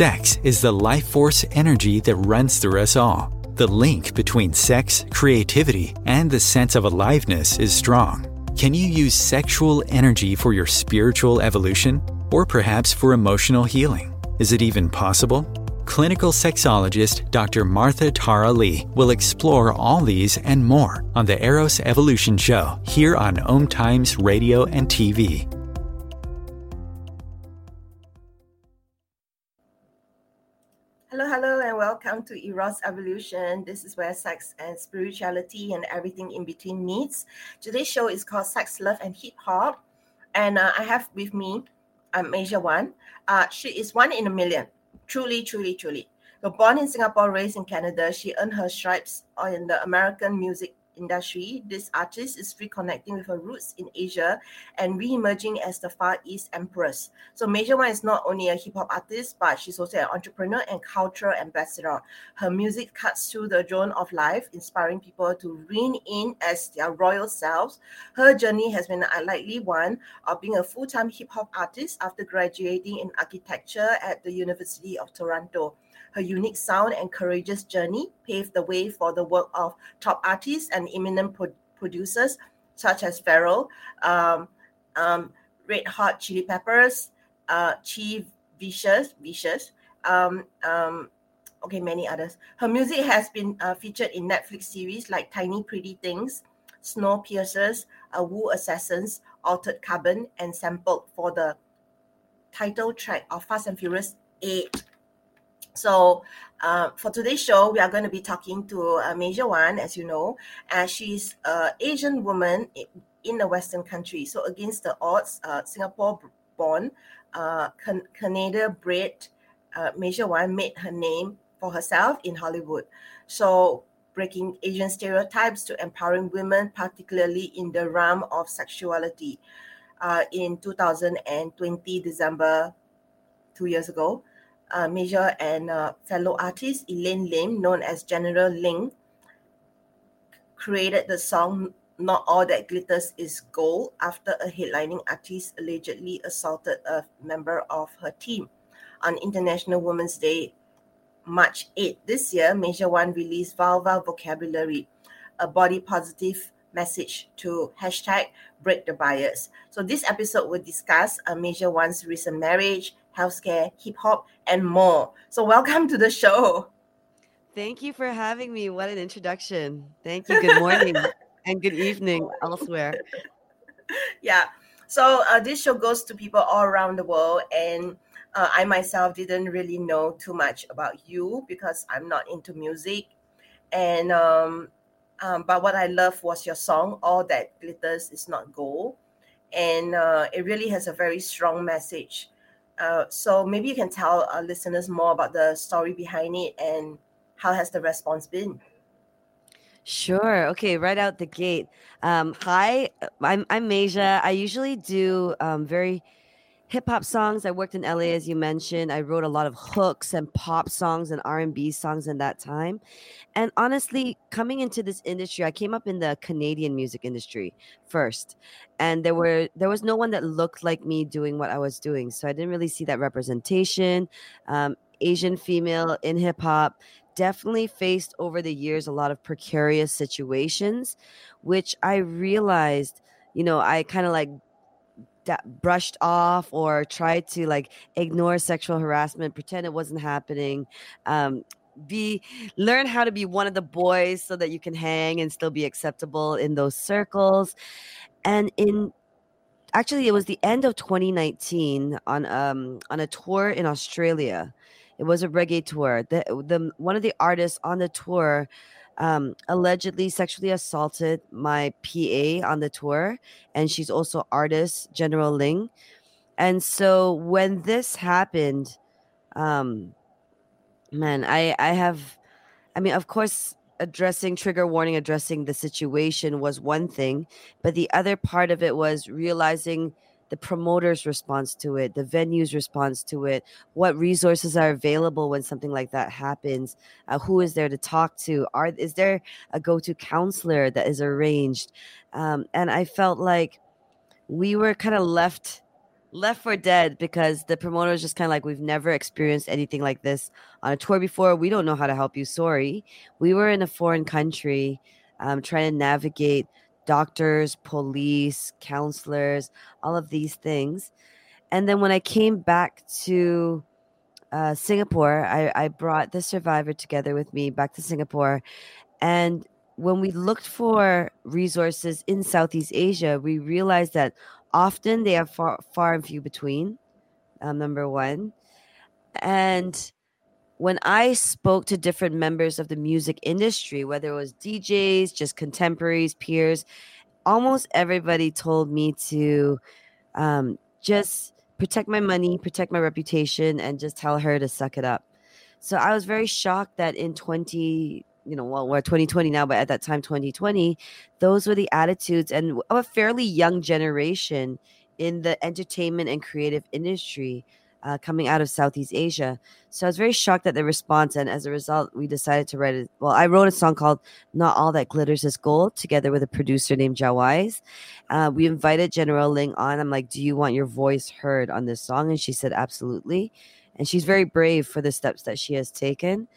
Sex is the life force energy that runs through us all. The link between sex, creativity, and the sense of aliveness is strong. Can you use sexual energy for your spiritual evolution? Or perhaps for emotional healing? Is it even possible? Clinical sexologist Dr. Martha Tara Lee will explore all these and more on the Eros Evolution Show here on Om Times Radio and TV. Welcome to Eros Evolution. This is where sex and spirituality and everything in between meets. Today's show is called Sex, Love, and Hip Hop. And uh, I have with me um, Asia One. Uh, she is one in a million. Truly, truly, truly. Born in Singapore, raised in Canada, she earned her stripes in the American music industry, this artist is reconnecting with her roots in Asia and re-emerging as the Far East Empress. So Masia One is not only a hip hop artist, but she's also an entrepreneur and cultural ambassador. Her music cuts through the drone of life, inspiring people to rein in as their royal selves. Her journey has been an unlikely one of being a full-time hip hop artist after graduating in architecture at the University of Toronto. Her unique sound and courageous journey paved the way for the work of top artists and eminent pro- producers such as Pharrell, um, um, Red Hot Chili Peppers, uh, Chief Vicious, Vicious, um, um, okay, many others. Her music has been uh, featured in Netflix series like Tiny Pretty Things, Snowpiercer, uh, Wu Assassins, Altered Carbon, and sampled for the title track of Fast and Furious 8. So uh, for today's show, we are going to be talking to uh, Masia One, as you know, and she's an Asian woman in a Western country. So against the odds, uh, Singapore-born, uh, Can- Canada-bred uh, Masia One made her name for herself in Hollywood. So breaking Asian stereotypes to empowering women, particularly in the realm of sexuality. Uh, in 2020, December, two years ago, uh, Masia and uh, fellow artist Elaine Lim, known as General Ling, created the song Not All That Glitters Is Gold after a headlining artist allegedly assaulted a member of her team. On International Women's Day, March 8 this year, Masia One released Vulva Vocabulary, a body positive message to hashtag break the bias. So this episode will discuss a Masia One's recent marriage, healthcare, hip hop, and more. So, welcome to the show. Thank you for having me. What an introduction. Thank you. Good morning and good evening elsewhere. Yeah. So, uh, this show goes to people all around the world. And uh, I myself didn't really know too much about you because I'm not into music. And, um, um, but what I love was your song, All That Glitters Is Not Gold. And uh, it really has a very strong message uh, so maybe you can tell our listeners more about the story behind it and how has the response been? Sure. Okay. Right out the gate. Um, hi, I'm I'm Masia. I usually do um, very hip hop songs. I worked in LA, as you mentioned. I wrote a lot of hooks and pop songs and R and B songs in that time. And honestly, coming into this industry, I came up in the Canadian music industry first, and there were there was no one that looked like me doing what I was doing. So I didn't really see that representation. Um, Asian female in hip hop definitely faced over the years a lot of precarious situations, which I realized, you know, I kind of like brushed off or tried to like ignore sexual harassment, pretend it wasn't happening. Um, be learn how to be one of the boys so that you can hang and still be acceptable in those circles. And in actually it was the end of 2019 on um on a tour in Australia. It was a reggae tour. The the one of the artists on the tour um, allegedly sexually assaulted my PA on the tour, and she's also artist General Ling. And so when this happened, um, man, I I have, I mean, of course, addressing trigger warning, addressing the situation was one thing, but the other part of it was realizing the promoter's response to it, the venue's response to it, what resources are available when something like that happens, uh, who is there to talk to, are is there a go-to counselor that is arranged, um, and I felt like we were kind of left left for dead because the promoter was just kind of like, we've never experienced anything like this on a tour before. We don't know how to help you. Sorry. We were in a foreign country um, trying to navigate doctors, police, counselors, all of these things. And then when I came back to uh, Singapore, I, I brought the survivor together with me back to Singapore. And when we looked for resources in Southeast Asia, we realized that often they are far, far and few between. Um, number one. And when I spoke to different members of the music industry, whether it was DJs, just contemporaries, peers, almost everybody told me to um, just protect my money, protect my reputation, and just tell her to suck it up. So I was very shocked that in 20, you know, well, we're 2020 now, but at that time, 2020, those were the attitudes and of a fairly young generation in the entertainment and creative industry uh, coming out of Southeast Asia. So I was very shocked at the response, and as a result, we decided to write it. Well, I wrote a song called "Not All That Glitters Is Gold" together with a producer named Jawais. Uh, we invited General Ling on. I'm like, "Do you want your voice heard on this song?" And she said, "Absolutely." And she's very brave for the steps that she has taken.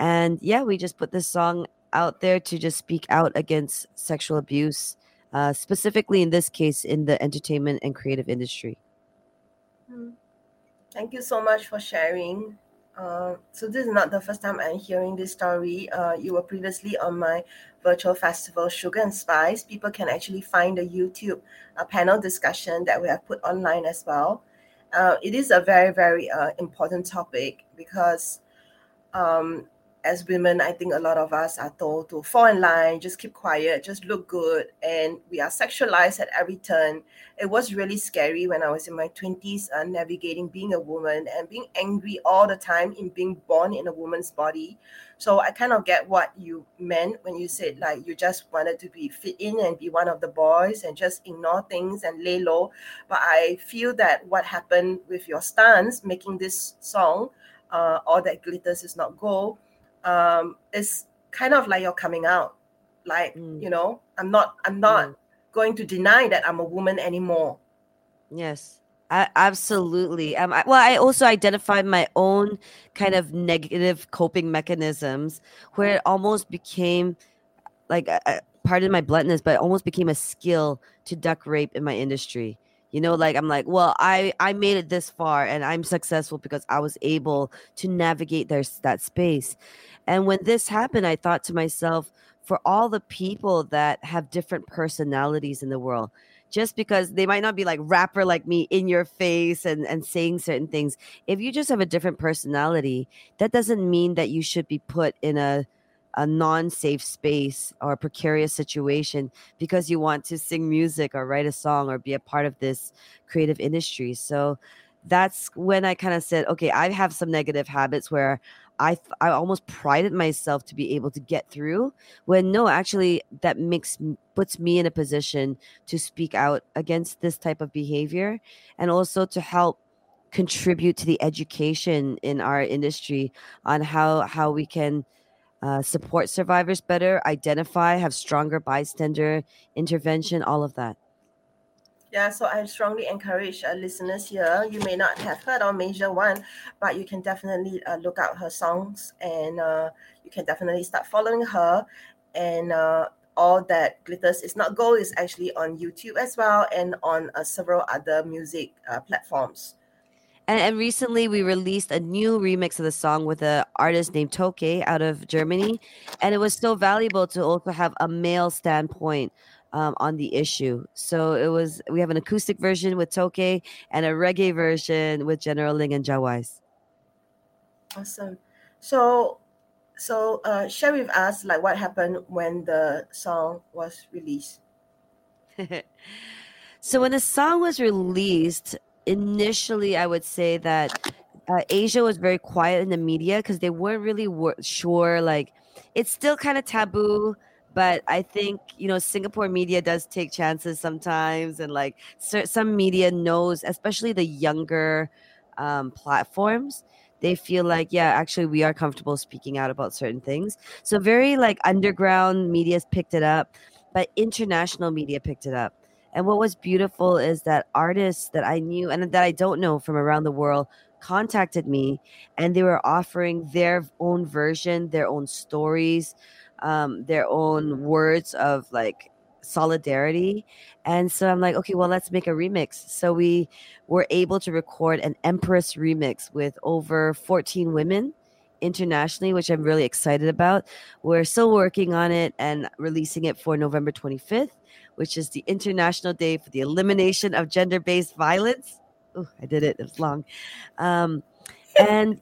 And yeah, we just put this song out there to just speak out against sexual abuse, uh, specifically in this case in the entertainment and creative industry. Mm. Thank you so much for sharing. Uh, so this is not the first time I'm hearing this story. Uh, you were previously on my virtual festival, Sugar and Spice. People can actually find the YouTube uh, panel discussion that we have put online as well. Uh, it is a very, very uh, important topic because um, as women, I think a lot of us are told to fall in line, just keep quiet, just look good. And we are sexualized at every turn. It was really scary when I was in my 20s, uh, navigating being a woman and being angry all the time in being born in a woman's body. So I kind of get what you meant when you said, like, you just wanted to be fit in and be one of the boys and just ignore things and lay low. But I feel that what happened with your stance, making this song, uh, All That Glitters Is Not Gold, um, it's kind of like you're coming out. Like, mm. you know, I'm not I'm not mm. going to deny that I'm a woman anymore. Yes. I, absolutely. Um, I, well, I also identified my own kind of negative coping mechanisms where it almost became like, uh, uh pardon my bluntness, but it almost became a skill to duck rape in my industry you know like i'm like well i i made it this far and i'm successful because i was able to navigate their that space. And when this happened i thought to myself for all the people that have different personalities in the world just because they might not be like rapper like me in your face and and saying certain things if you just have a different personality that doesn't mean that you should be put in a a non-safe space or precarious situation because you want to sing music or write a song or be a part of this creative industry. So that's when i kind of said okay i have some negative habits where i i almost prided myself to be able to get through when no actually that makes puts me in a position to speak out against this type of behavior and also to help contribute to the education in our industry on how how we can uh, support survivors better, identify, have stronger bystander intervention, all of that. Yeah, so I strongly encourage uh, listeners here. You may not have heard of Masia One, but you can definitely uh, look out her songs and uh, you can definitely start following her. And uh, all that glitters is not gold is actually on YouTube as well and on uh, several other music uh, platforms. And, and recently we released a new remix of the song with an artist named Toke out of Germany. And it was so valuable to also have a male standpoint um, on the issue. So it was we have an acoustic version with Toke and a reggae version with General Ling and Jawais. Awesome. So so uh, share with us like what happened when the song was released. so when the song was released, initially I would say that uh, Asia was very quiet in the media because they weren't really wor- sure. Like, it's still kind of taboo, but I think you know Singapore media does take chances sometimes, and like some media knows, especially the younger um, platforms. They feel like, yeah, actually, we are comfortable speaking out about certain things. So, very like underground media's picked it up, but international media picked it up And what was beautiful is that artists that I knew and that I don't know from around the world contacted me and they were offering their own version, their own stories, um, their own words of like solidarity. And so I'm like, okay, well, let's make a remix. So we were able to record an Empress remix with over 14 women internationally, which I'm really excited about. We're still working on it and releasing it for November 25th, which is the International Day for the Elimination of Gender Based Violence. Oh, I did it. It was long. Um, and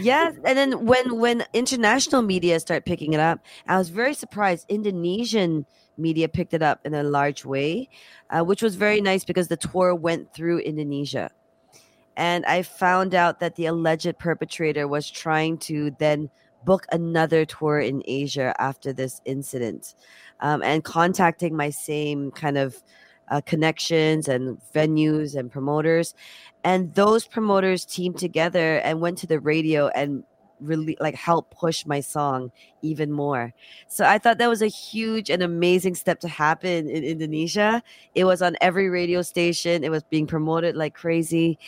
yes, and then when when international media start picking it up, I was very surprised. Indonesian media picked it up in a large way, uh, which was very nice because the tour went through Indonesia. And I found out that the alleged perpetrator was trying to then book another tour in Asia after this incident um, and contacting my same kind of uh, connections and venues and promoters. And those promoters teamed together and went to the radio and really like help push my song even more. So I thought that was a huge and amazing step to happen in Indonesia. It was on every radio station, it was being promoted like crazy.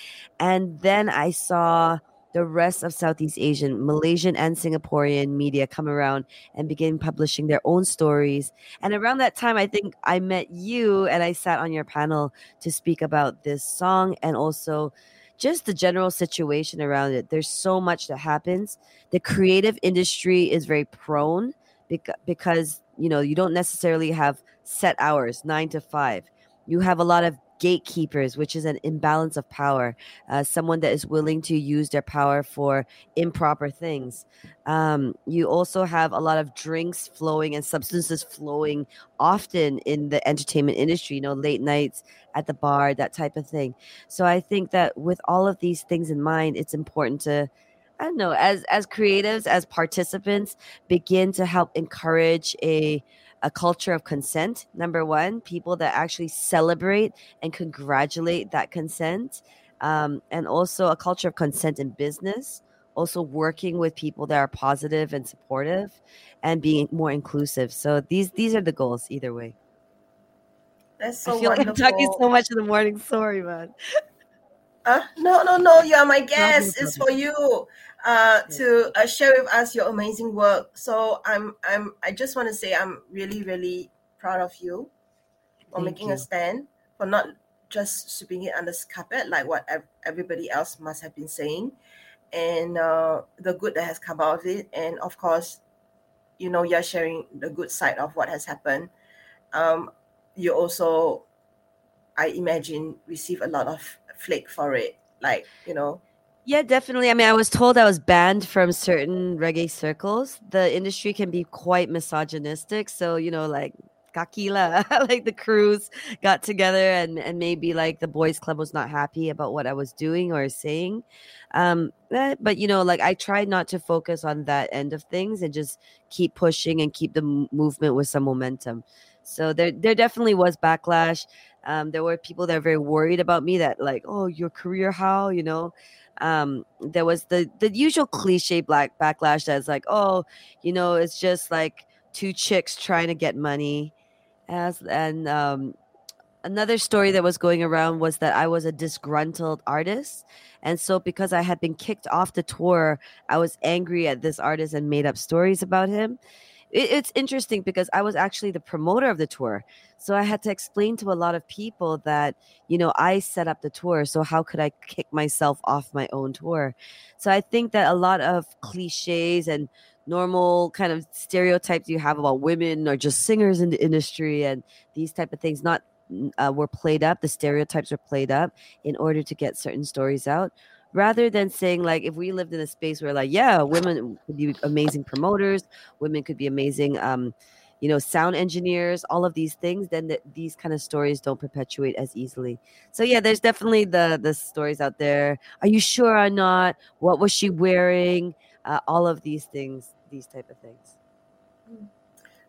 And then I saw the rest of Southeast Asian, Malaysian, and Singaporean media come around and begin publishing their own stories. And around that time, I think I met you and I sat on your panel to speak about this song and also just the general situation around it. There's so much that happens. The creative industry is very prone because, you know, you don't necessarily have set hours, nine to five. You have a lot of gatekeepers, which is an imbalance of power, uh, someone that is willing to use their power for improper things. Um, you also have a lot of drinks flowing and substances flowing often in the entertainment industry, you know, late nights at the bar, that type of thing. So I think that with all of these things in mind, it's important to I don't know, as as creatives, as participants, begin to help encourage a a culture of consent. Number one, people that actually celebrate and congratulate that consent, um, and also a culture of consent in business. Also, working with people that are positive and supportive, and being more inclusive. So these these are the goals either way. That's so I feel wonderful. like I'm talking so much in the morning. Sorry, man. Uh, no, no, no. You are my guest. It's for you uh, to uh, share with us your amazing work. So I'm, I'm, I just want to say I'm really, really proud of you for Thank making you. a stand, for not just sweeping it under the carpet like what ev- everybody else must have been saying, and uh, the good that has come out of it. And of course, you know, you're sharing the good side of what has happened. Um, you also, I imagine, receive a lot of flake for it. Like, you know, Yeah, definitely. I mean, I was told I was banned from certain reggae circles. The industry can be quite misogynistic. So, you know, like Kakila, like the crews got together and, and maybe like the boys club was not happy about what I was doing or saying. Um, eh, but you know, like I tried not to focus on that end of things and just keep pushing and keep the movement with some momentum. So there, there definitely was backlash. Um, there were people that were very worried about me that like, oh, your career, how, you know, um there was the the usual cliche black backlash that's like oh you know it's just like two chicks trying to get money. As and um another story that was going around was that I was a disgruntled artist and so because I had been kicked off the tour I was angry at this artist and made up stories about him it, it's interesting because I was actually the promoter of the tour so I had to explain to a lot of people that you know i set up the tour so how could i kick myself off my own tour? So i think that a lot of cliches and normal kind of stereotypes you have about women or just singers in the industry and these type of things not uh, were played up the stereotypes were played up in order to get certain stories out rather than saying like if we lived in a space where like yeah women could be amazing promoters women could be amazing um you know sound engineers all of these things then th- these kind of stories don't perpetuate as easily. So yeah there's definitely the the stories out there. Are you sure or not? What was she wearing? Uh, all of these things these type of things.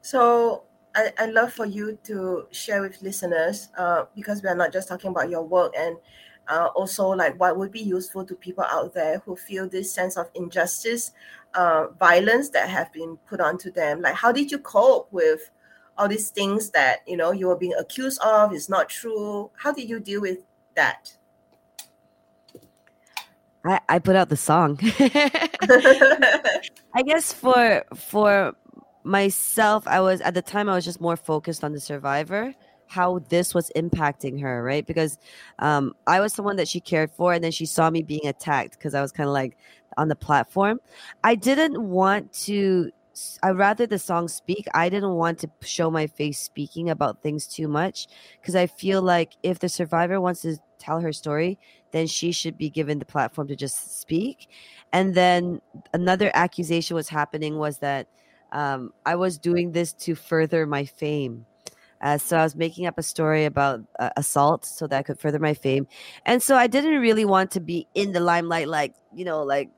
So I, I love for you to share with listeners uh, because we are not just talking about your work and uh, also like what would be useful to people out there who feel this sense of injustice, uh, violence that have been put onto them. Like how did you cope with all these things that you know you were being accused of is not true. How did you deal with that? I, I put out the song. I guess for for myself, I was at the time I was just more focused on the survivor, how this was impacting her, right? Because um, I was someone that she cared for, and then she saw me being attacked because I was kind of like on the platform. I didn't want to. I rather the song speak. I didn't want to show my face speaking about things too much because I feel like if the survivor wants to tell her story, then she should be given the platform to just speak. And then another accusation was happening was that um, I was doing this to further my fame. Uh, so I was making up a story about uh, assault so that I could further my fame. And so I didn't really want to be in the limelight, like, you know, like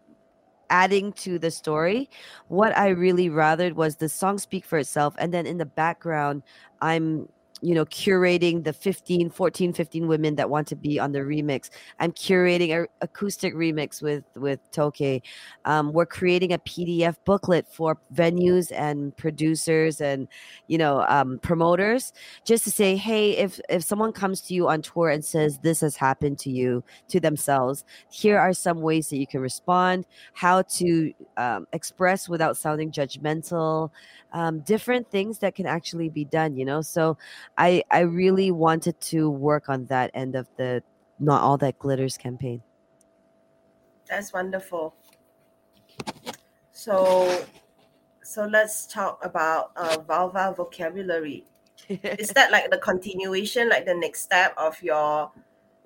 adding to the story. What I really rathered was the song speak for itself. And then in the background, I'm you know curating the 15 14 15 women that want to be on the remix. I'm curating a acoustic remix with with toke. Um, we're creating a pdf booklet for venues and producers and you know um, promoters just to say hey if if someone comes to you on tour and says this has happened to you to themselves here are some ways that you can respond how to um, express without sounding judgmental um, different things that can actually be done you know? So i i really wanted to work on that end of the not all that glitters campaign. That's wonderful. So so let's talk about uh, vulva vocabulary. Is that like the continuation like the next step of your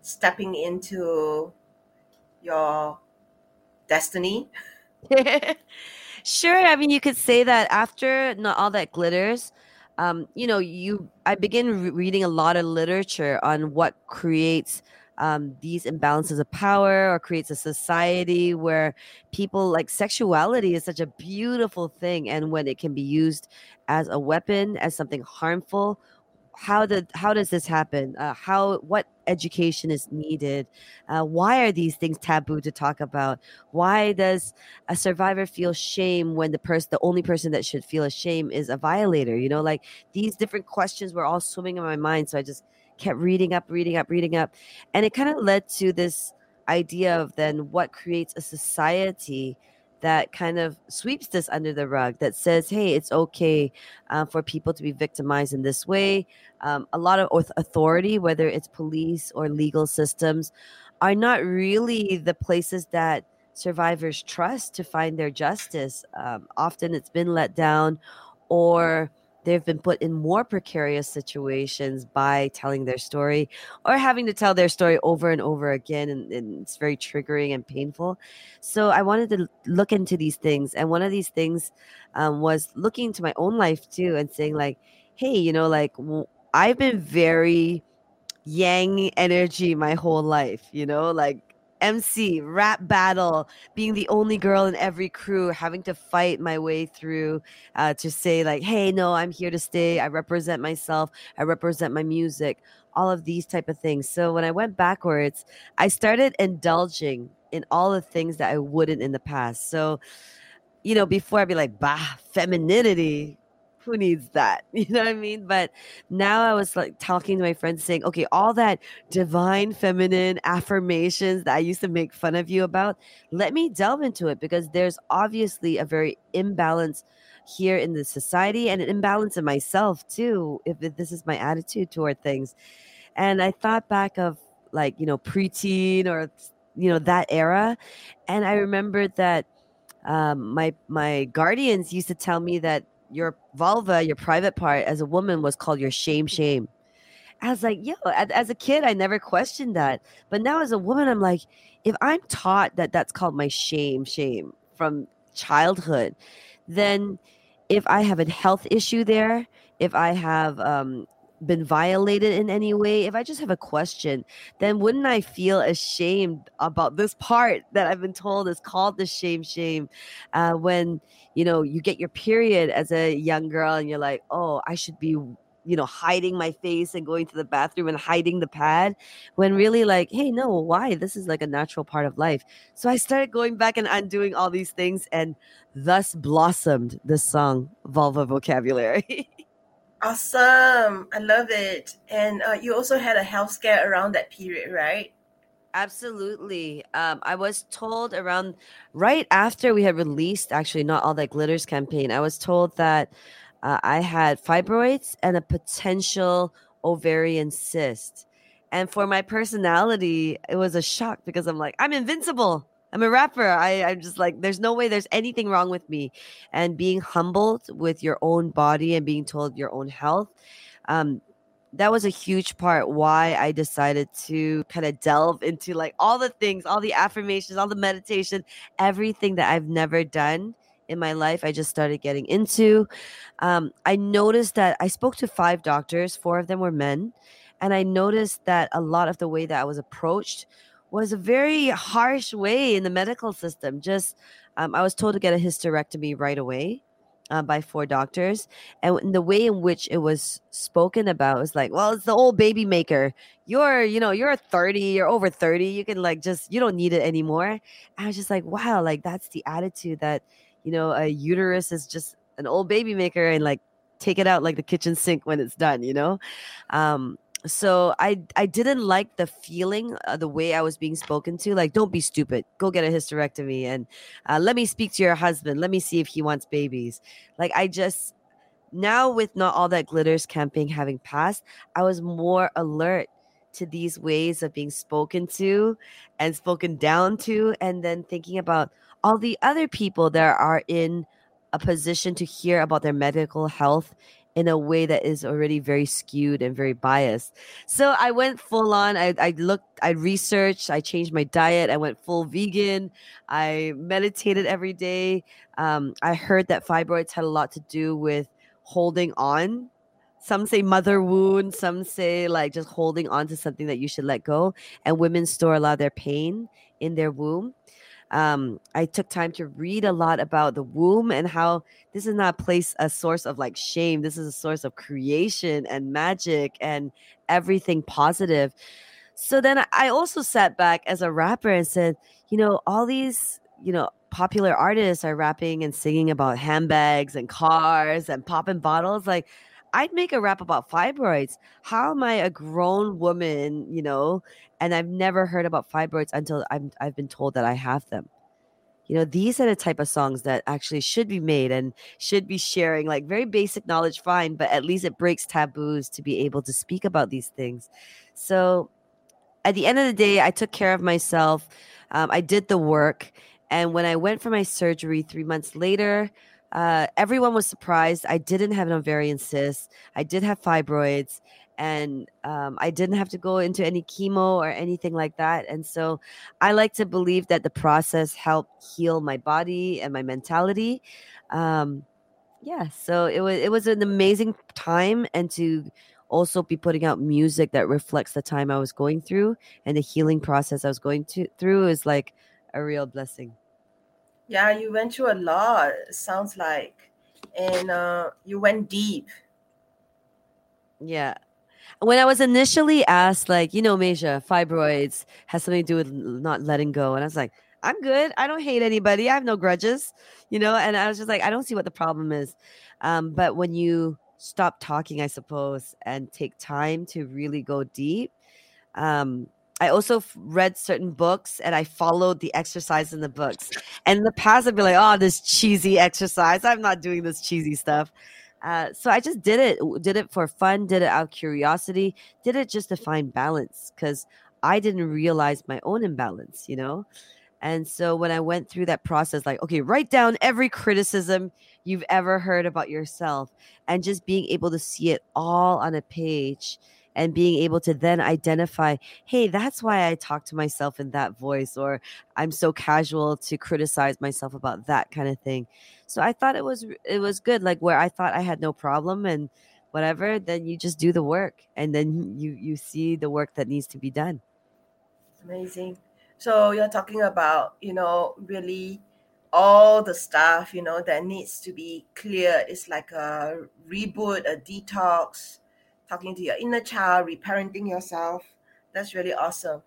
stepping into your destiny? Sure. I mean, you could say that after not all that glitters, um, you know, you I begin re- reading a lot of literature on what creates um, these imbalances of power or creates a society where people like sexuality is such a beautiful thing, and when it can be used as a weapon, as something harmful, how did how does this happen? Uh, how what education is needed? Uh, why are these things taboo to talk about? Why does a survivor feel shame when the person the only person that should feel shame is a violator you know? Like these different questions were all swimming in my mind so i just kept reading up reading up reading up. And it kind of led to this idea of then what creates a society that kind of sweeps this under the rug that says, hey, it's okay uh, for people to be victimized in this way. Um, a lot of authority, whether it's police or legal systems, are not really the places that survivors trust to find their justice. Um, often it's been let down or they've been put in more precarious situations by telling their story or having to tell their story over and over again and, and, it's very triggering and painful. So i wanted to look into these things and one of these things um, was looking into my own life too and saying like hey you know like I've been very yang energy my whole life you know like MC, rap battle, being the only girl in every crew, having to fight my way through uh, to say, like, hey, no, I'm here to stay. I represent myself. I represent my music, all of these type of things. So when I went backwards, I started indulging in all the things that I wouldn't in the past. So, you know, before I'd be like, bah, femininity, who needs that? You know what I mean? But now I was like talking to my friends saying, okay, all that divine feminine affirmations that I used to make fun of you about, let me delve into it because there's obviously a very imbalance here in the society and an imbalance in myself too, if this is my attitude toward things. And I thought back of like, you know, preteen or, you know, that era. And I remembered that um, my my guardians used to tell me that your vulva, your private part as a woman was called your shame shame. I was like, yo, as a kid, I never questioned that. But now as a woman, I'm like, if I'm taught that that's called my shame shame from childhood, then if I have a health issue there, if I have um, been violated in any way, if I just have a question, then wouldn't I feel ashamed about this part that I've been told is called the shame shame? Uh, when you know you get your period as a young girl and you're like, oh, I should be you know hiding my face and going to the bathroom and hiding the pad when really like hey no why this is like a natural part of life so i started going back and undoing all these things and thus blossomed the song vulva vocabulary Awesome. I love it. And uh, you also had a health scare around that period, right? Absolutely. Um, I was told around right after we had released, actually, not all that glitters campaign. I was told that uh, I had fibroids and a potential ovarian cyst. And for my personality, it was a shock because I'm like, I'm invincible. I'm a rapper. I, I'm just like, there's no way there's anything wrong with me. And being humbled with your own body and being told your own health, um, that was a huge part why I decided to kind of delve into like all the things, all the affirmations, all the meditation, everything that I've never done in my life. I just started getting into. Um, I noticed that I spoke to five doctors, four of them were men. And I noticed that a lot of the way that I was approached was a very harsh way in the medical system. Just, um, I was told to get a hysterectomy right away uh, by four doctors, and the way in which it was spoken about was like, well, it's the old baby maker. You're, you know, you're 30, you're over 30. You can like just, you don't need it anymore. I was just like, wow, like that's the attitude that, you know, a uterus is just an old baby maker and like take it out like the kitchen sink when it's done, you know? Um, so i i didn't like the feeling uh, the way i was being spoken to like don't be stupid. Go get a hysterectomy and uh, let me speak to your husband. Let me see if he wants babies. Like i just now with not all that glitters camping having passed i was more alert to these ways of being spoken to and spoken down to and then thinking about all the other people that are in a position to hear about their medical health in a way that is already very skewed and very biased. So I went full on. I, I looked, I researched, I changed my diet. I went full vegan. I meditated every day. Um, I heard that fibroids had a lot to do with holding on. Some say mother wound, some say like just holding on to something that you should let go. And women store a lot of their pain in their womb um, I took time to read a lot about the womb and how this is not a place, a source of like shame. This is a source of creation and magic and everything positive. So then I also sat back as a rapper and said, you know, all these, you know, popular artists are rapping and singing about handbags and cars and popping bottles. Like, I'd make a rap about fibroids. How am I a grown woman, you know, and I've never heard about fibroids until I'm, I've been told that I have them? You know, these are the type of songs that actually should be made and should be sharing like very basic knowledge, fine, but at least it breaks taboos to be able to speak about these things. So at the end of the day, I took care of myself. Um, I did the work. And when I went for my surgery three months later, uh, everyone was surprised. I didn't have an ovarian cyst. I did have fibroids, and um, I didn't have to go into any chemo or anything like that. And so, I like to believe that the process helped heal my body and my mentality. Um, yeah, so it was it was an amazing time, and to also be putting out music that reflects the time I was going through and the healing process I was going to through is like a real blessing. Yeah, you went through a lot, sounds like. And uh, you went deep. Yeah. When I was initially asked, like, you know, Masia, fibroids has something to do with not letting go. And I was like, I'm good. I don't hate anybody. I have no grudges, you know? And I was just like, I don't see what the problem is. Um, but when you stop talking, I suppose, and take time to really go deep, um, I also read certain books and I followed the exercise in the books. And in the past, I'd be like, oh, this cheesy exercise. I'm not doing this cheesy stuff. Uh, so I just did it, did it for fun, did it out of curiosity, did it just to find balance because I didn't realize my own imbalance, you know? And so when I went through that process, like, okay, write down every criticism you've ever heard about yourself and just being able to see it all on a page and being able to then identify, hey, that's why I talk to myself in that voice, or I'm so casual to criticize myself about that kind of thing. So I thought it was it was good, like where I thought I had no problem and whatever, then you just do the work and then you you see the work that needs to be done. Amazing. So you're talking about, you know, really all the stuff, you know, that needs to be clear. It's like a reboot, a detox, talking to your inner child, reparenting yourself. That's really awesome.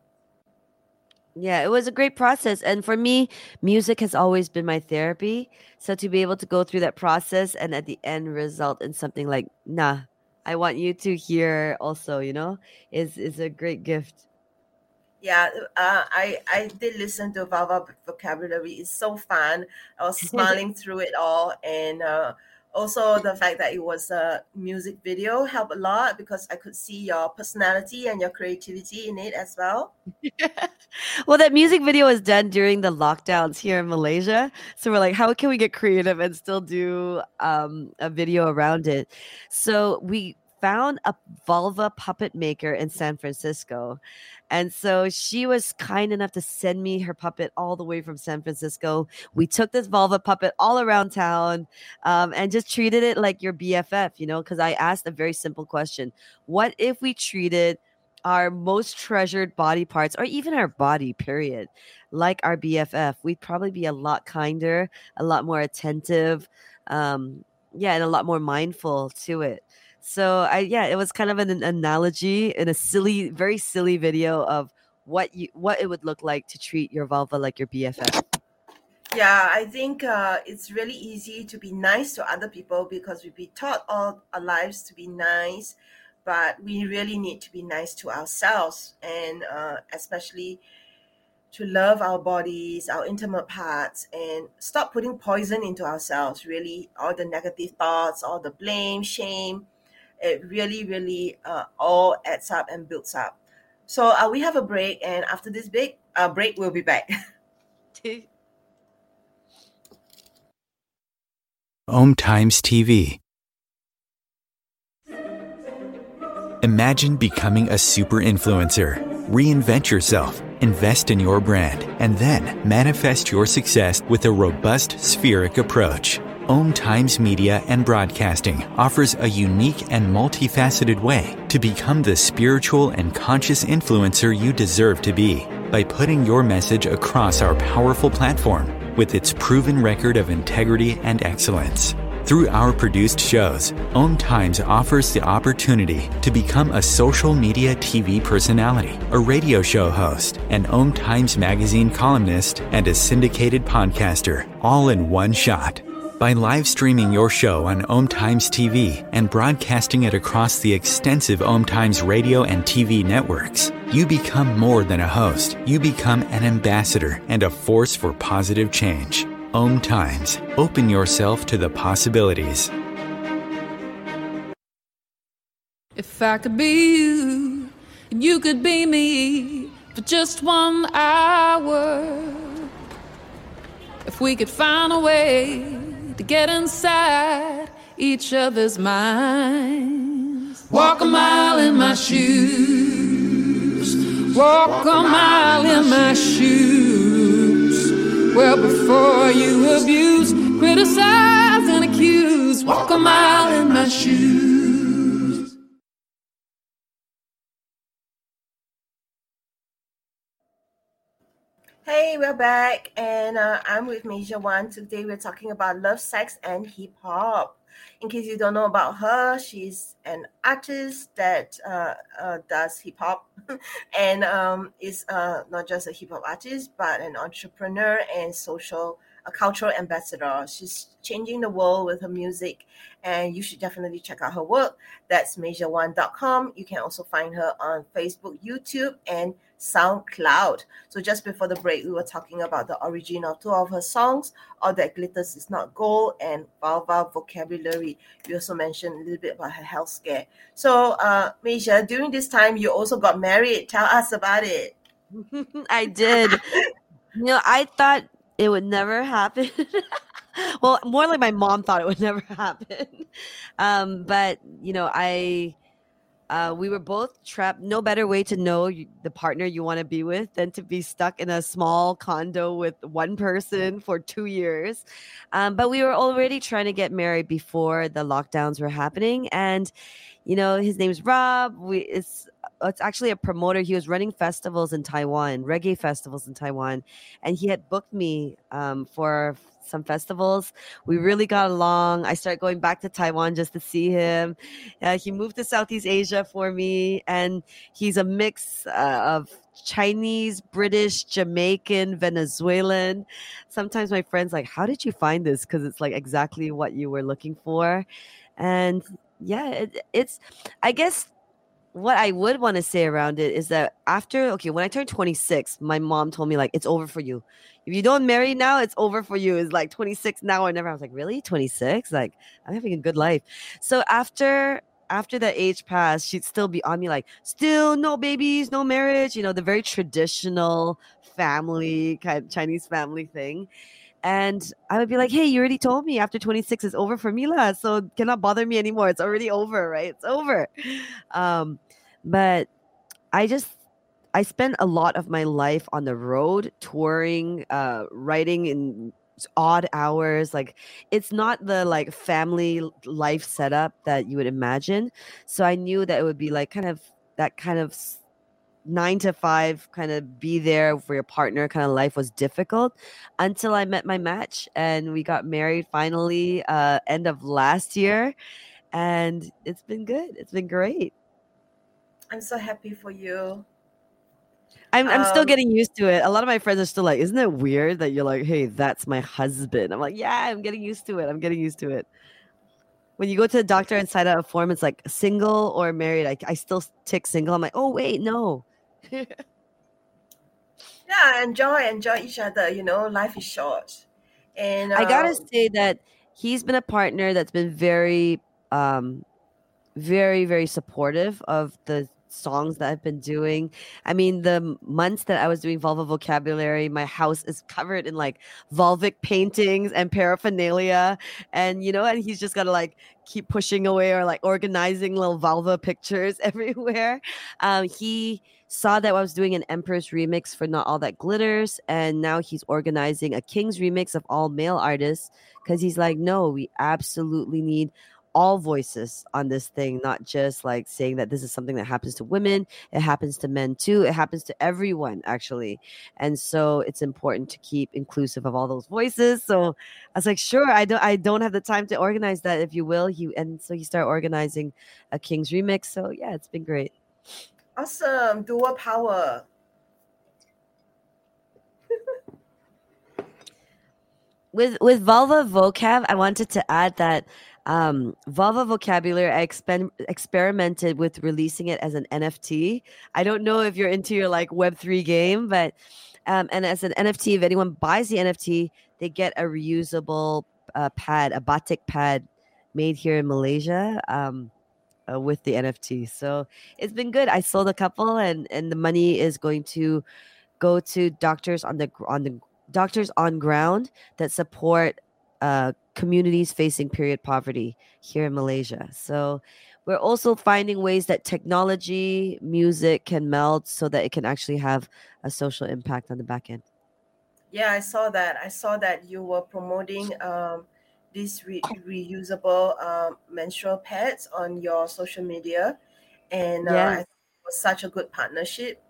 Yeah, it was a great process. And for me, music has always been my therapy. So to be able to go through that process and at the end result in something like, nah, I want you to hear also, you know, is is a great gift. Yeah, uh, I I did listen to Vulva vocabulary. It's so fun. I was smiling through it all, and uh, also the fact that it was a music video helped a lot because I could see your personality and your creativity in it as well. well, that music video was done during the lockdowns here in Malaysia, so we're like, how can we get creative and still do um, a video around it? So we found a vulva puppet maker in San Francisco. And so she was kind enough to send me her puppet all the way from San Francisco. We took this vulva puppet all around town um, and just treated it like your BFF, you know, because I asked a very simple question What if we treated our most treasured body parts or even our body, period, like our BFF? We'd probably be a lot kinder, a lot more attentive. Um, yeah, and a lot more mindful to it. So I yeah, it was kind of an, analogy in a silly, very silly video of what you what it would look like to treat your vulva like your BFF. Yeah, I think uh, it's really easy to be nice to other people because we've been taught all our lives to be nice, but we really need to be nice to ourselves and uh, especially to love our bodies, our intimate parts, and stop putting poison into ourselves. Really, all the negative thoughts, all the blame, shame it really, really uh, all adds up and builds up. So uh, we have a break, and after this big uh, break, we'll be back. Om Times TV. Imagine becoming a super influencer. Reinvent yourself, invest in your brand, and then manifest your success with a robust spheric approach. Om Times Media and Broadcasting offers a unique and multifaceted way to become the spiritual and conscious influencer you deserve to be by putting your message across our powerful platform with its proven record of integrity and excellence. Through our produced shows, Om Times offers the opportunity to become a social media TV personality, a radio show host, an Om Times magazine columnist, and a syndicated podcaster, all in one shot. By live streaming your show on Om Times TV and broadcasting it across the extensive Om Times radio and TV networks, you become more than a host. You become an ambassador and a force for positive change. Om Times. Open yourself to the possibilities. If I could be you, and you could be me for just one hour. If we could find a way to get inside each other's minds. Walk a mile in my shoes. Walk a mile in my shoes. Well, before you abuse, criticize, and accuse, walk a mile in my shoes. Hey, we're back, and uh, I'm with Masia One. Today, we're talking about love, sex, and hip hop. In case you don't know about her, she's an artist that uh, uh, does hip hop and um, is uh, not just a hip hop artist, but an entrepreneur and social a cultural ambassador. She's changing the world with her music, and you should definitely check out her work. That's major1.com. You can also find her on Facebook, YouTube, and SoundCloud. So just before the break, we were talking about the origin of two of her songs, All That Glitters Is Not Gold and Vulva Vocabulary. You also mentioned a little bit about her health scare. So, uh, Masia, during this time, you also got married. Tell us about it. I did. you know, I thought it would never happen. well, more like my mom thought it would never happen. Um, but you know, I uh, we were both trapped. No better way to know you, the partner you want to be with than to be stuck in a small condo with one person for two years. Um, but we were already trying to get married before the lockdowns were happening, and you know, his name's Rob. We it's it's actually a promoter. He was running festivals in Taiwan, reggae festivals in Taiwan, and he had booked me um, for some festivals. We really got along. I started going back to Taiwan just to see him. Uh, he moved to Southeast Asia for me, and he's a mix uh, of Chinese, British, Jamaican, Venezuelan. Sometimes my friends like, "How did you find this?" Because it's like exactly what you were looking for, and yeah, it, it's. I guess what I would want to say around it is that after okay, when I turned 26, my mom told me like it's over for you. If you don't marry now, it's over for you. It's like 26 now or never. I was like, really? 26? Like I'm having a good life. So after after that age passed, she'd still be on me like, still no babies, no marriage, you know, the very traditional family kind of Chinese family thing. And I would be like, hey, you already told me after 26 is over for Mila. So cannot bother me anymore. It's already over, right? It's over. Um, but I just I spent a lot of my life on the road, touring, uh, writing in odd hours. Like it's not the like family life setup that you would imagine. So I knew that it would be like kind of that kind of nine to five kind of be there for your partner kind of life was difficult until I met my match and we got married finally uh end of last year and it's been good. It's been great. I'm so happy for you. I'm I'm still um getting used to it. A lot of my friends are still like, "Isn't it weird that you're like, hey, that's my husband?" I'm like, "Yeah, I'm getting used to it. I'm getting used to it." When you go to the doctor and sign out a form, it's like single or married. I, I still tick single. I'm like, oh wait, no. yeah, enjoy, enjoy each other. You know, life is short, and I gotta um say that he's been a partner that's been very, um, very, very supportive of the songs that I've been doing. I mean, the months that I was doing vulva vocabulary, my house is covered in like vulvic paintings and paraphernalia. And, you know, and he's just got to like keep pushing away or like organizing little vulva pictures everywhere. Um, he saw that I was doing an Empress remix for Not All That Glitters. And now he's organizing a King's remix of all male artists because he's like, no, we absolutely need all voices on this thing, not just like saying that this is something that happens to women. It happens to men too. It happens to everyone, actually. And so it's important to keep inclusive of all those voices. So I was like, sure, I don't I don't have the time to organize that, if you will. He and so he started organizing a King's remix. So yeah, it's been great. Awesome. Dual power. with with vulva vocab i wanted to add that um, Vulva Vocabulary, I expen- experimented with releasing it as an NFT. I don't know if you're into your like Web3 game, but um, and as an NFT, if anyone buys the NFT, they get a reusable uh, pad, a batik pad made here in Malaysia um, uh, with the NFT. So it's been good. I sold a couple, and and the money is going to go to doctors on the on the doctors on ground that support uh, communities facing period poverty here in Malaysia. So we're also finding ways that technology, music can meld so that it can actually have a social impact on the back end. Yeah, I saw that. I saw that you were promoting um, these re- reusable um, menstrual pads on your social media, and uh, yes. it was such a good partnership.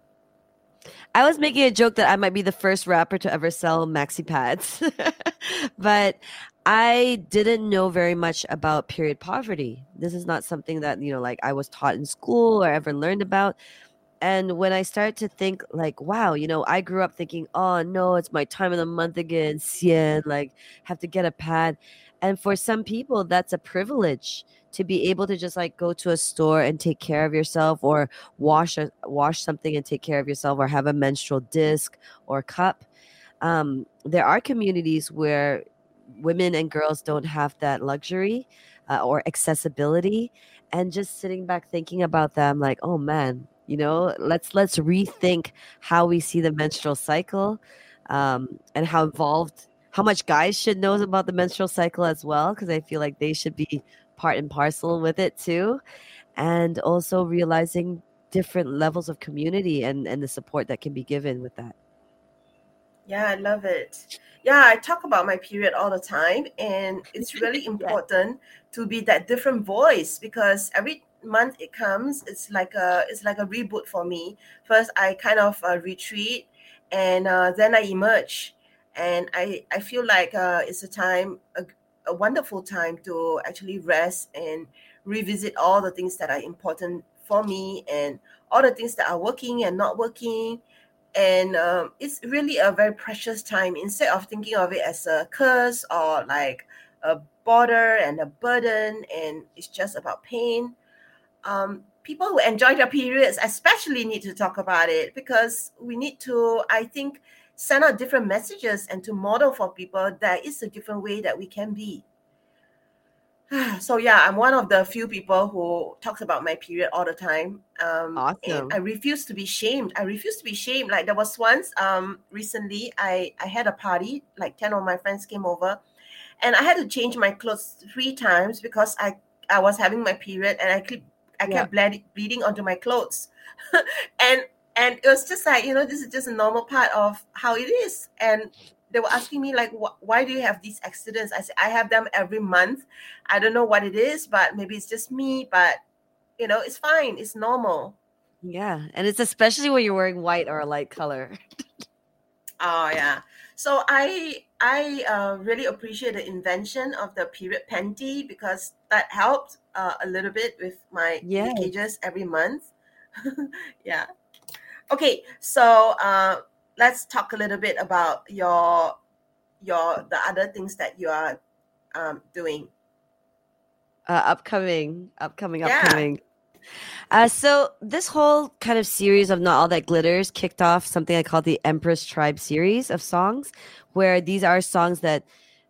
I was making a joke that I might be the first rapper to ever sell maxi pads, but I didn't know very much about period poverty. This is not something that, you know, like I was taught in school or ever learned about. And when I started to think, like, wow, you know, I grew up thinking, oh no, it's my time of the month again, Xian, like, have to get a pad. And for some people, that's a privilege to be able to just like go to a store and take care of yourself or wash a, wash something and take care of yourself or have a menstrual disc or cup. Um, there are communities where women and girls don't have that luxury uh, or accessibility. And just sitting back thinking about them like oh man you know let's let's rethink how we see the menstrual cycle um, and how involved how much guys should know about the menstrual cycle as well because i feel like they should be part and parcel with it too and also realizing different levels of community and and the support that can be given with that. Yeah i love it. Yeah i talk about my period all the time and it's really important yeah. to be that different voice because every month it comes it's like a it's like a reboot for me. First i kind of uh, retreat and uh, then i emerge and i i feel like uh, it's a time a, a wonderful time to actually rest and revisit all the things that are important for me and all the things that are working and not working. And um, it's really a very precious time. Instead of thinking of it as a curse or like a border and a burden and it's just about pain. Um, people who enjoy their periods especially need to talk about it because we need to, I think, send out different messages and to model for people that is a different way that we can be. so yeah, I'm one of the few people who talks about my period all the time. Um, Awesome. I refuse to be shamed. I refuse to be shamed. Like there was once um, recently, I I had a party. Like ten of my friends came over, and I had to change my clothes three times because I I was having my period and I keep I Yeah. kept bleed, bleeding onto my clothes, and and it was just like you know this is just a normal part of how it is. And they were asking me like "Wh- why do you have these accidents? I said i have them every month. I don't know what it is but maybe it's just me but you know it's fine. It's normal. Yeah, and it's especially when you're wearing white or a light color. oh yeah. So i i uh, really appreciate the invention of the period panty because that helped uh, a little bit with my Yes. leakages every month. Yeah okay so uh, let's talk a little bit about your your the other things that you are um, doing uh, upcoming, upcoming, Yeah. upcoming. Uh, so this whole kind of series of not all that glitters kicked off something I call the Empress Tribe series of songs, where these are songs that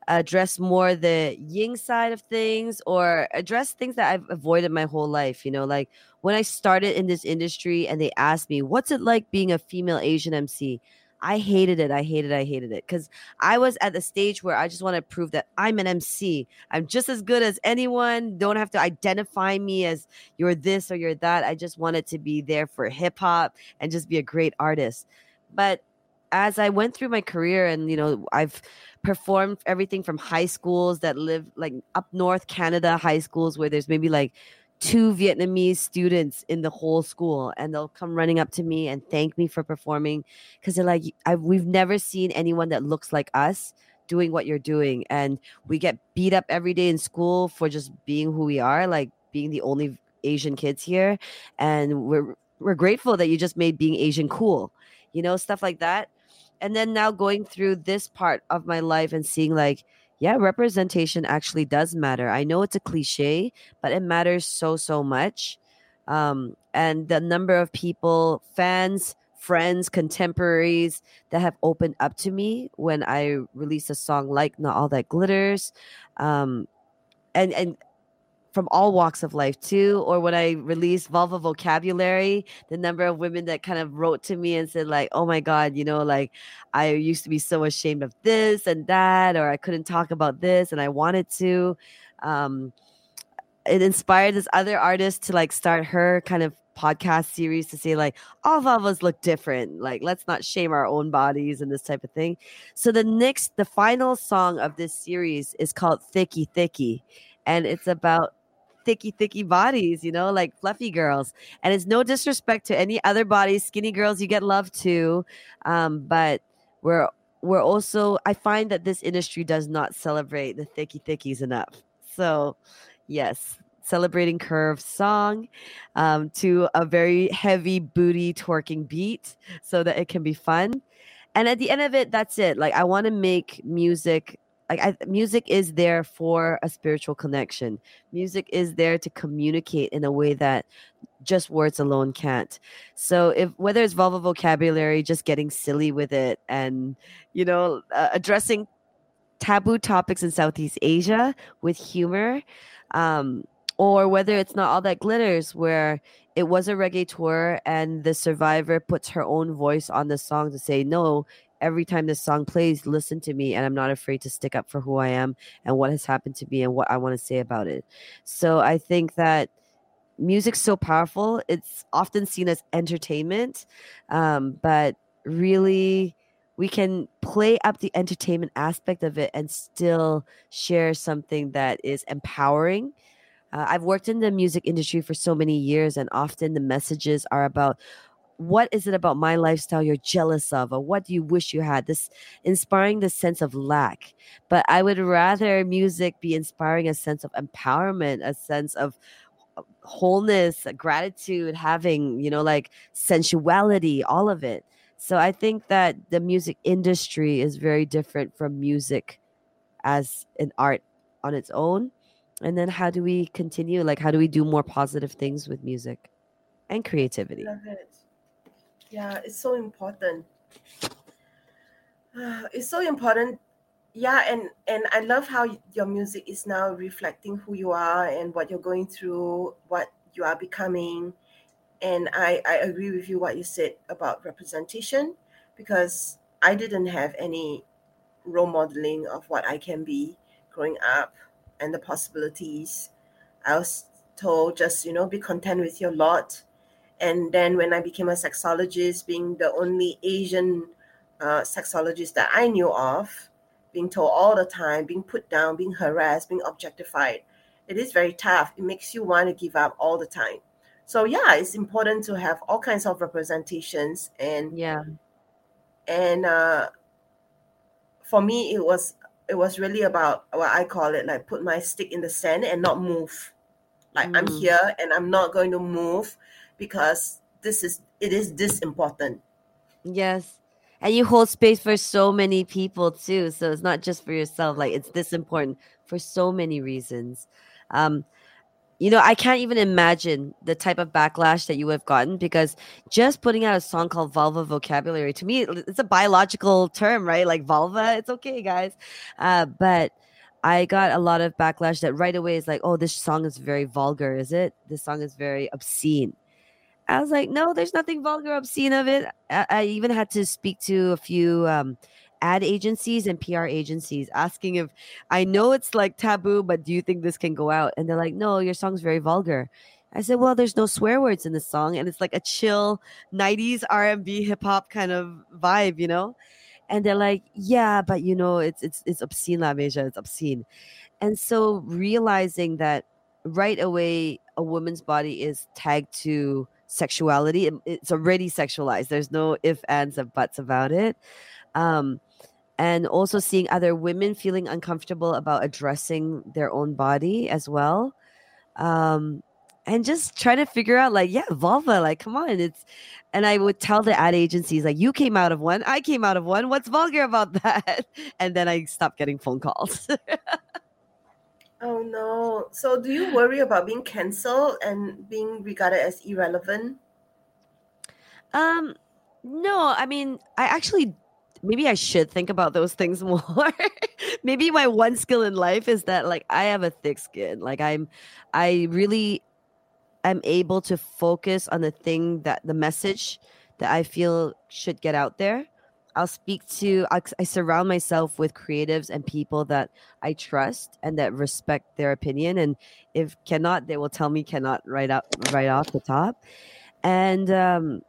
address more the yin side of things or address things that I've avoided my whole life. You know, like when I started in this industry and they asked me, "What's it like being a female Asian MC?" I hated it. I hated. it. I hated it because I was at the stage where I just want to prove that I'm an MC. I'm just as good as anyone. Don't have to identify me as you're this or you're that. I just wanted to be there for hip hop and just be a great artist. But as I went through my career and you know, I've performed everything from high schools that live like up north Canada high schools where there's maybe like two Vietnamese students in the whole school and they'll come running up to me and thank me for performing because they're like we've never seen anyone that looks like us doing what you're doing and we get beat up every day in school for just being who we are like being the only asian kids here and we're we're grateful that you just made being asian cool you know stuff like that. And then now going through this part of my life and seeing like yeah representation actually does matter. I know it's a cliche but it matters so so much. Um and the number of people fans friends contemporaries that have opened up to me when i release a song like not all that glitters um and and from all walks of life too or when i released vulva vocabulary the number of women that kind of wrote to me and said like oh my god you know like i used to be so ashamed of this and that or i couldn't talk about this and i wanted to. Um it inspired this other artist to like start her kind of podcast series to say like all vulvas look different. Like let's not shame our own bodies and this type of thing. So the next the final song of this series is called thicky thicky and it's about thicky thicky bodies you know like fluffy girls. And it's no disrespect to any other bodies skinny girls you get love too um but we're we're also i find that this industry does not celebrate the thicky thickies enough. So yes celebrating curve song um, to a very heavy booty twerking beat so that it can be fun. And at the end of it that's it. Like i want to make music like I, music is there for a spiritual connection. Music is there to communicate in a way that just words alone can't. So if whether it's vulva vocabulary just getting silly with it and you know uh, addressing taboo topics in southeast asia with humor um or whether it's not all that glitters where it was a reggae tour and the survivor puts her own voice on the song to say no every time this song plays listen to me and i'm not afraid to stick up for who i am and what has happened to me and what i want to say about it. So i think that music's so powerful. It's often seen as entertainment um, but really we can play up the entertainment aspect of it and still share something that is empowering. Uh, I've worked in the music industry for so many years, and often the messages are about what is it about my lifestyle you're jealous of, or what do you wish you had? This inspiring the sense of lack. But I would rather music be inspiring a sense of empowerment, a sense of wholeness, gratitude, having, you know, like sensuality, all of it. So I think that the music industry is very different from music as an art on its own and then how do we continue like how do we do more positive things with music and creativity. Yeah, it's so important. It's so important. Yeah, and and I love how your music is now reflecting who you are and what you're going through, what you are becoming. And I I agree with you what you said about representation because I didn't have any role modeling of what I can be growing up and the possibilities. I was told just, you know, be content with your lot. And then when I became a sexologist, being the only Asian uh, sexologist that I knew of, being told all the time, being put down, being harassed, being objectified, it is very tough. It makes you want to give up all the time. So yeah, it's important to have all kinds of representations and yeah and uh, for me it was it was really about what i call it like put my stick in the sand and not move like i'm Mm. here and i'm not going to move because this is it is this important. Yes. And you hold space for so many people too. So it's not just for yourself. Like it's this important for so many reasons. Um you know i can't even imagine the type of backlash that you have gotten because just putting out a song called vulva vocabulary to me it's a biological term right? Like vulva it's okay guys. Uh but i got a lot of backlash that right away is like oh this song is very vulgar is it? This song is very obscene I was like, no, there's nothing vulgar, obscene of it. I, I even had to speak to a few um, ad agencies and PR agencies asking if I know it's like taboo, but do you think this can go out? And they're like, no, your song's very vulgar. I said, well, there's no swear words in the song, and it's like a chill '90s R&B hip hop kind of vibe, you know. And they're like, yeah, but you know, it's it's it's obscene, La Meja, it's obscene. And so realizing that right away, a woman's body is tagged to sexuality. it- It's already sexualized. There's no if, ands, and buts about it. Um, and also seeing other women feeling uncomfortable about addressing their own body as well. Um, and just trying to figure out, like, yeah, vulva, like, come on, it's. And I would tell the ad agencies, like, you came out of one, I came out of one. What's vulgar about that? And then I stopped getting phone calls. oh no so do you worry about being cancelled and being regarded as irrelevant Um, no, I mean, I actually maybe I should think about those things more. maybe my one skill in life is that like I have a thick skin. Like I'm I really am able to focus on the thing that the message that I feel should get out there. I'll speak to I, I surround myself with creatives and people that I trust and that respect their opinion and if cannot they will tell me cannot right up right off the top. And um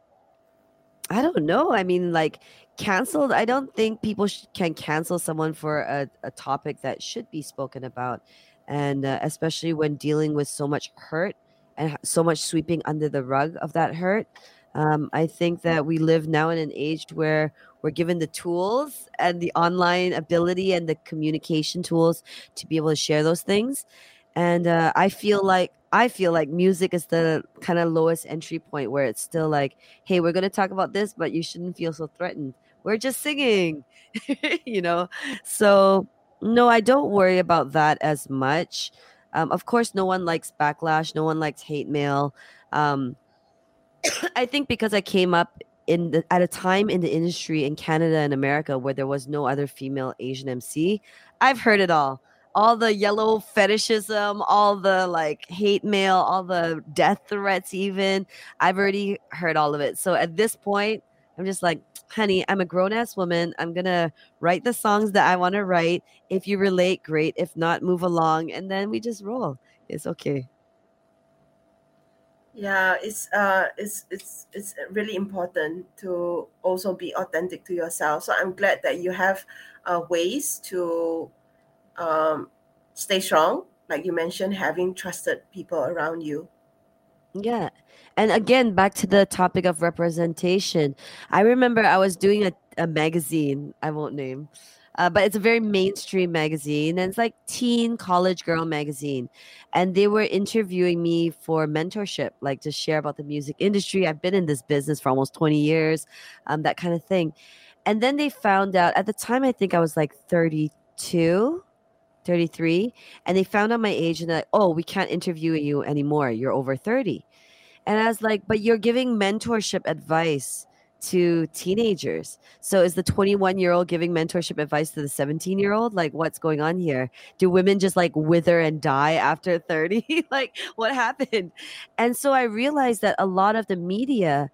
I don't know. I mean, like canceled. I don't think people sh- can cancel someone for a, a topic that should be spoken about, and uh, especially when dealing with so much hurt and so much sweeping under the rug of that hurt. Um, I think that we live now in an age where we're given the tools and the online ability and the communication tools to be able to share those things. And uh, I feel like I feel like music is the kind of lowest entry point where it's still like, hey, we're going to talk about this, but you shouldn't feel so threatened. We're just singing, you know? So, no, I don't worry about that as much. Um, of course, no one likes backlash, no one likes hate mail. Um, I think because I came up in the, at a time in the industry in Canada and America where there was no other female Asian MC, I've heard it all all the yellow fetishism, all the like hate mail, all the death threats, even. I've already heard all of it. So at this point, I'm just like, honey, I'm a grown ass woman. I'm going to write the songs that I want to write. If you relate, great. If not, move along. And then we just roll. It's okay. Yeah it's uh it's it's it's really important to also be authentic to yourself so i'm glad that you have uh, ways to um, stay strong like you mentioned having trusted people around you Yeah. And again, back to the topic of representation. I remember I was doing a, a magazine, I won't name, uh, but it's a very mainstream magazine. And it's like teen college girl magazine. And they were interviewing me for mentorship, like to share about the music industry. I've been in this business for almost 20 years, um, that kind of thing. And then they found out at the time, I think I was like 32 33 and they found out my age and they're like oh we can't interview you anymore you're over 30 and i was like but you're giving mentorship advice to teenagers. So is the 21 year old giving mentorship advice to the 17 year old like what's going on here? Do women just like wither and die after 30 like what happened? And so i realized that a lot of the media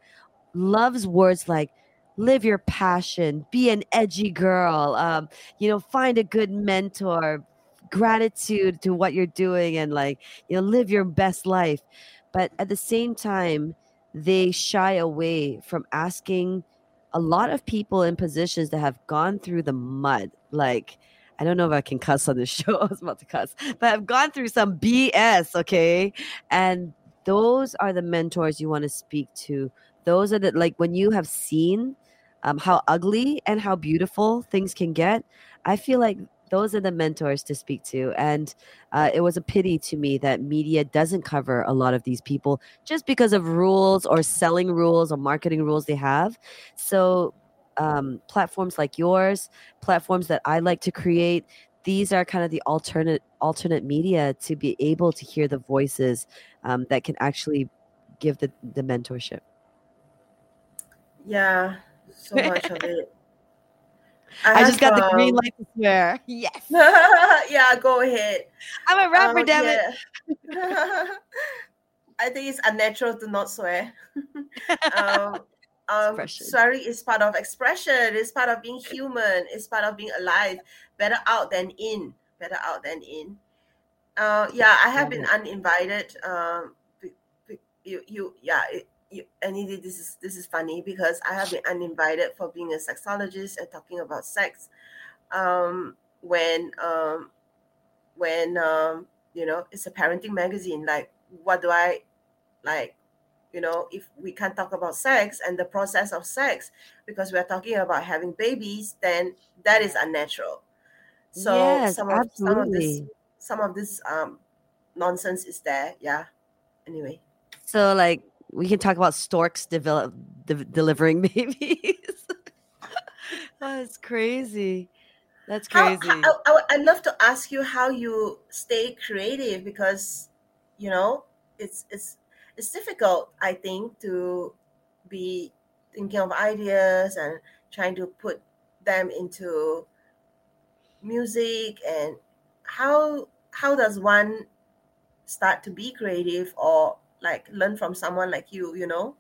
loves words like live your passion be an edgy girl um, you know find a good mentor gratitude to what you're doing and like you know live your best life. But at the same time they shy away from asking a lot of people in positions that have gone through the mud like I don't know if I can cuss on this show. I was about to cuss, but I've gone through some BS, okay? And those are the mentors you want to speak to. Those are the like when you have seen um, how ugly and how beautiful things can get. I feel like those are the mentors to speak to. And uh, it was a pity to me that media doesn't cover a lot of these people just because of rules or selling rules or marketing rules they have. So, um, platforms like yours, platforms that I like to create, these are kind of the alternate alternate media to be able to hear the voices um, that can actually give the, the mentorship. Yeah, so much of it. I, just got the green light to swear. Yes. yeah, go ahead. I'm a rapper, um, damn yeah. it. I think it's unnatural to not swear. um, um, swearing is part of expression. It's part of being human. It's part of being alive. Better out than in. Better out than in. Uh, yeah, I have been uninvited. Um, you, you, yeah. It, you, Annie, this is this is funny because I have been uninvited for being a sexologist and talking about sex. Um, when um, when um, you know it's a parenting magazine, like what do I like? You know, if we can't talk about sex and the process of sex because we're talking about having babies, then that is unnatural. So yes, some of absolutely. some of this some of this um nonsense is there. Yeah. Anyway. So like we can talk about storks develop de- delivering babies. That's crazy. That's crazy. How, how, I, I'd love to ask you how you stay creative because, you know, it's it's it's difficult. I think to be thinking of ideas and trying to put them into music and how how does one start to be creative or like learn from someone like you you know?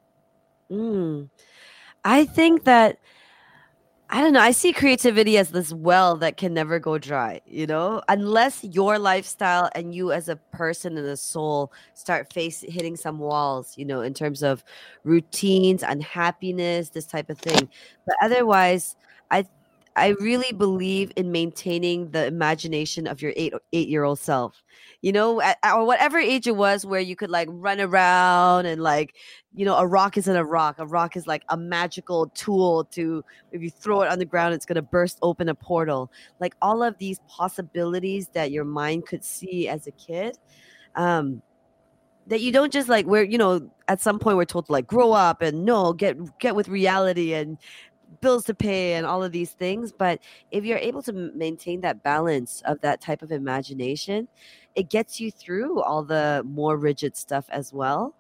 Mm. i think that i don't know i see creativity as this well that can never go dry you know? Unless your lifestyle and you as a person and a soul start face hitting some walls you know in terms of routines unhappiness this type of thing. But otherwise i I really believe in maintaining the imagination of your eight eight year old self. You know, at, or whatever age it was, where you could like run around and like, you know, a rock isn't a rock. A rock is like a magical tool to if you throw it on the ground, it's gonna burst open a portal. Like all of these possibilities that your mind could see as a kid. Um, that you don't just like where you know at some point we're told to like grow up and no get get with reality and bills to pay and all of these things but if you're able to maintain that balance of that type of imagination it gets you through all the more rigid stuff as well.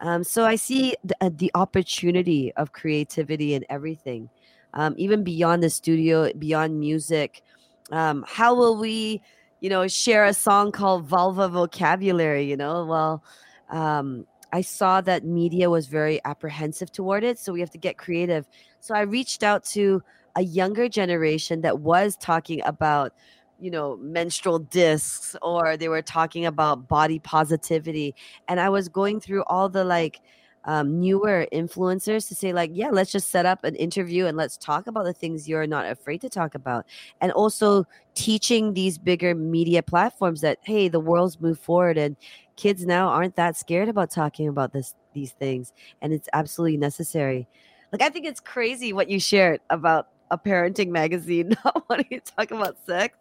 Um, so i see the, uh, the, opportunity of creativity in everything um, even beyond the studio beyond music. Um, how will we you know share a song called vulva vocabulary you know? Well um, I saw that media was very apprehensive toward it. So we have to get creative. So I reached out to a younger generation that was talking about, you know, menstrual discs or they were talking about body positivity. And I was going through all the like, um, newer influencers to say like yeah let's just set up an interview and let's talk about the things you're not afraid to talk about and also teaching these bigger media platforms that hey the world's moved forward and kids now aren't that scared about talking about this these things and it's absolutely necessary like i think it's crazy what you shared about a parenting magazine not wanting to talk about sex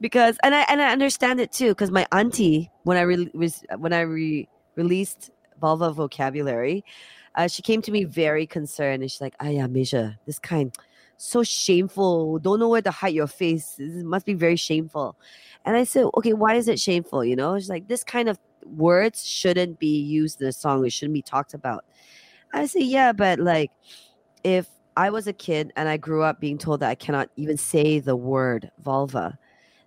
because and i and i understand it too because my auntie when i re- was when i re- released vulva vocabulary uh, she came to me very concerned and she's like ah yeah Misha, this kind so shameful. Don't know where to hide your face. It must be very shameful. And I said, okay, why is it shameful? You know, it's like this kind of words shouldn't be used in a song. It shouldn't be talked about. I say, yeah, but like if I was a kid and I grew up being told that I cannot even say the word vulva,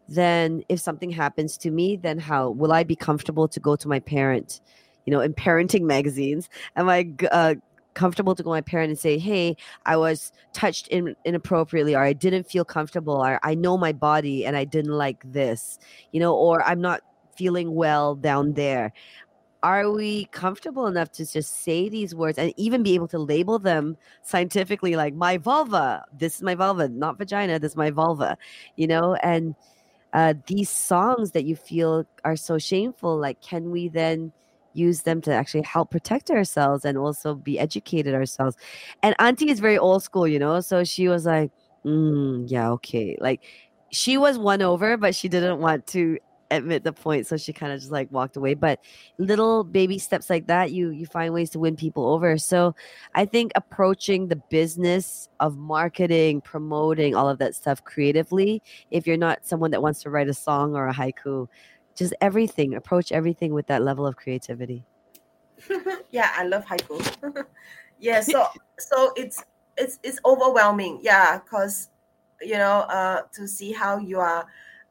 then if something happens to me, then how will I be comfortable to go to my parent? You know, in parenting magazines, am I uh, comfortable to go to my parent and say, "Hey, I was touched in, inappropriately, or I didn't feel comfortable, or I know my body and I didn't like this," you know, or I'm not feeling well down there. Are we comfortable enough to just say these words and even be able to label them scientifically like my vulva this is my vulva not vagina this is my vulva you know? And uh, these songs that you feel are so shameful like can we then use them to actually help protect ourselves and also be educated ourselves? And auntie is very old school you know? So she was like mm, yeah okay like she was won over but she didn't want to admit the point so she kind of just like walked away but little baby steps like that you you find ways to win people over so i think approaching the business of marketing promoting all of that stuff creatively if you're not someone that wants to write a song or a haiku just everything approach everything with that level of creativity. Yeah i love haiku. Yeah so so it's it's it's overwhelming yeah because you know uh to see how you are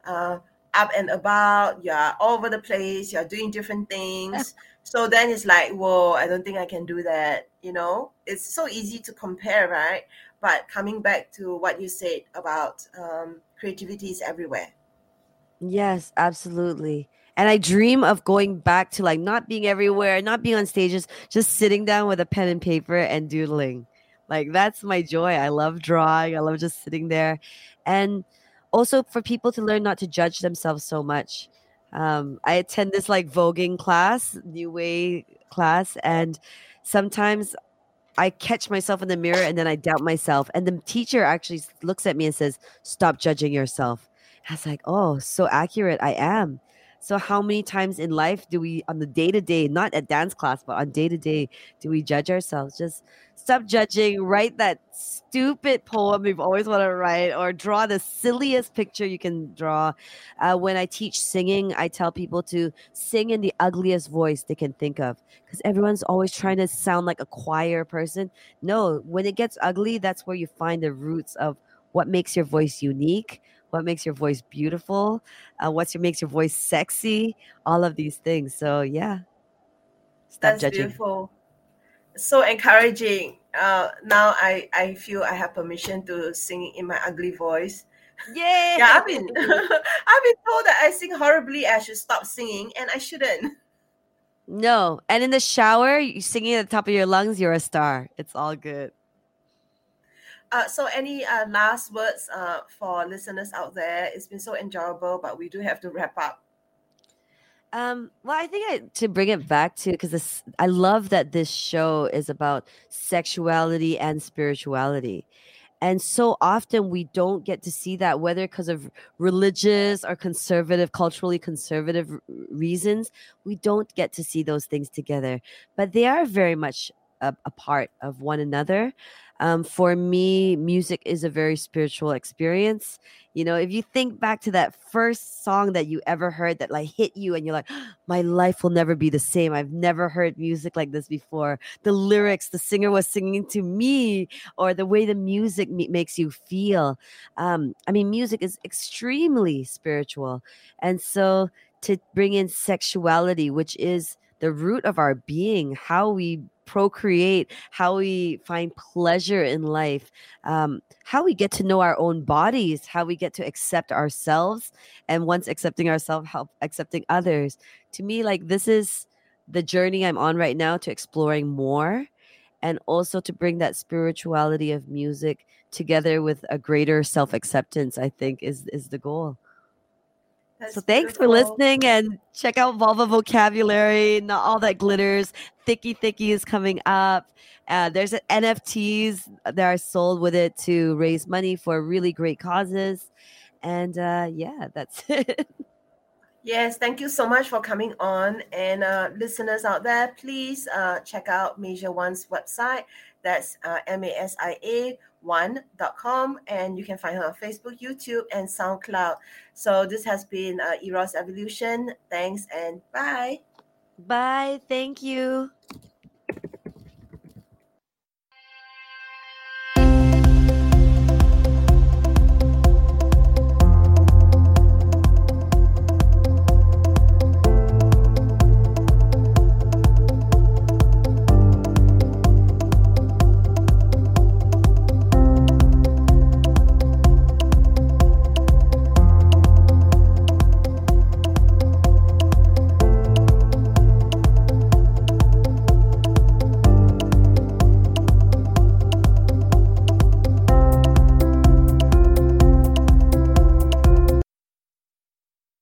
uh up and about, you're all over the place, you're doing different things. so then it's like, whoa, I don't think I can do that. You know, it's so easy to compare, right? But coming back to what you said about um, creativity is everywhere. Yes, absolutely. And I dream of going back to like not being everywhere, not being on stages, just sitting down with a pen and paper and doodling. Like that's my joy. I love drawing. I love just sitting there. And also for people to learn not to judge themselves so much. Um, I attend this like voguing class, new way class, and sometimes I catch myself in the mirror and then I doubt myself. And the teacher actually looks at me and says, Stop judging yourself. I was like, Oh, so accurate. I am. So, how many times in life do we, on the day to day, not at dance class, but on day to day, do we judge ourselves? Just stop judging, write that stupid poem you've always wanted to write, or draw the silliest picture you can draw. Uh, when I teach singing, I tell people to sing in the ugliest voice they can think of because everyone's always trying to sound like a choir person. No, when it gets ugly, that's where you find the roots of what makes your voice unique what makes your voice beautiful, uh, what makes your voice sexy, all of these things. So yeah, stop That's judging. beautiful. So encouraging. Uh, now I I feel I have permission to sing in my ugly voice. Yay! yeah, I've been I've been told that I sing horribly. I should stop singing, and I shouldn't. No, and in the shower, you singing at the top of your lungs, you're a star. It's all good. Uh, so, any uh, last words uh, for listeners out there? It's been so enjoyable, but we do have to wrap up. Um, well, I think I, to bring it back to because I love that this show is about sexuality and spirituality. And so often we don't get to see that, whether because of religious or conservative, culturally conservative reasons, we don't get to see those things together. But they are very much a, a part of one another. Um, for me, music is a very spiritual experience. You know, if you think back to that first song that you ever heard that like hit you and you're like, my life will never be the same. I've never heard music like this before. The lyrics, the singer was singing to me, or the way the music me- makes you feel. Um, I mean, music is extremely spiritual. And so to bring in sexuality, which is the root of our being, how we procreate, how we find pleasure in life, um, how we get to know our own bodies, how we get to accept ourselves, and once accepting ourselves, help accepting others. To me, like this is the journey I'm on right now to exploring more and also to bring that spirituality of music together with a greater self-acceptance i think is is the goal that's so thanks beautiful. for listening and check out Vulva Vocabulary. Not all that glitters. Thicky Thicky is coming up. Uh, there's NFTs that are sold with it to raise money for really great causes. And uh, yeah, that's it. Yes, thank you so much for coming on. And uh, listeners out there, please uh, check out Masia One's website. That's uh, M A S I A one.com. And you can find her on Facebook, YouTube, and SoundCloud. So this has been uh, Eros Evolution. Thanks and bye. Bye. Thank you.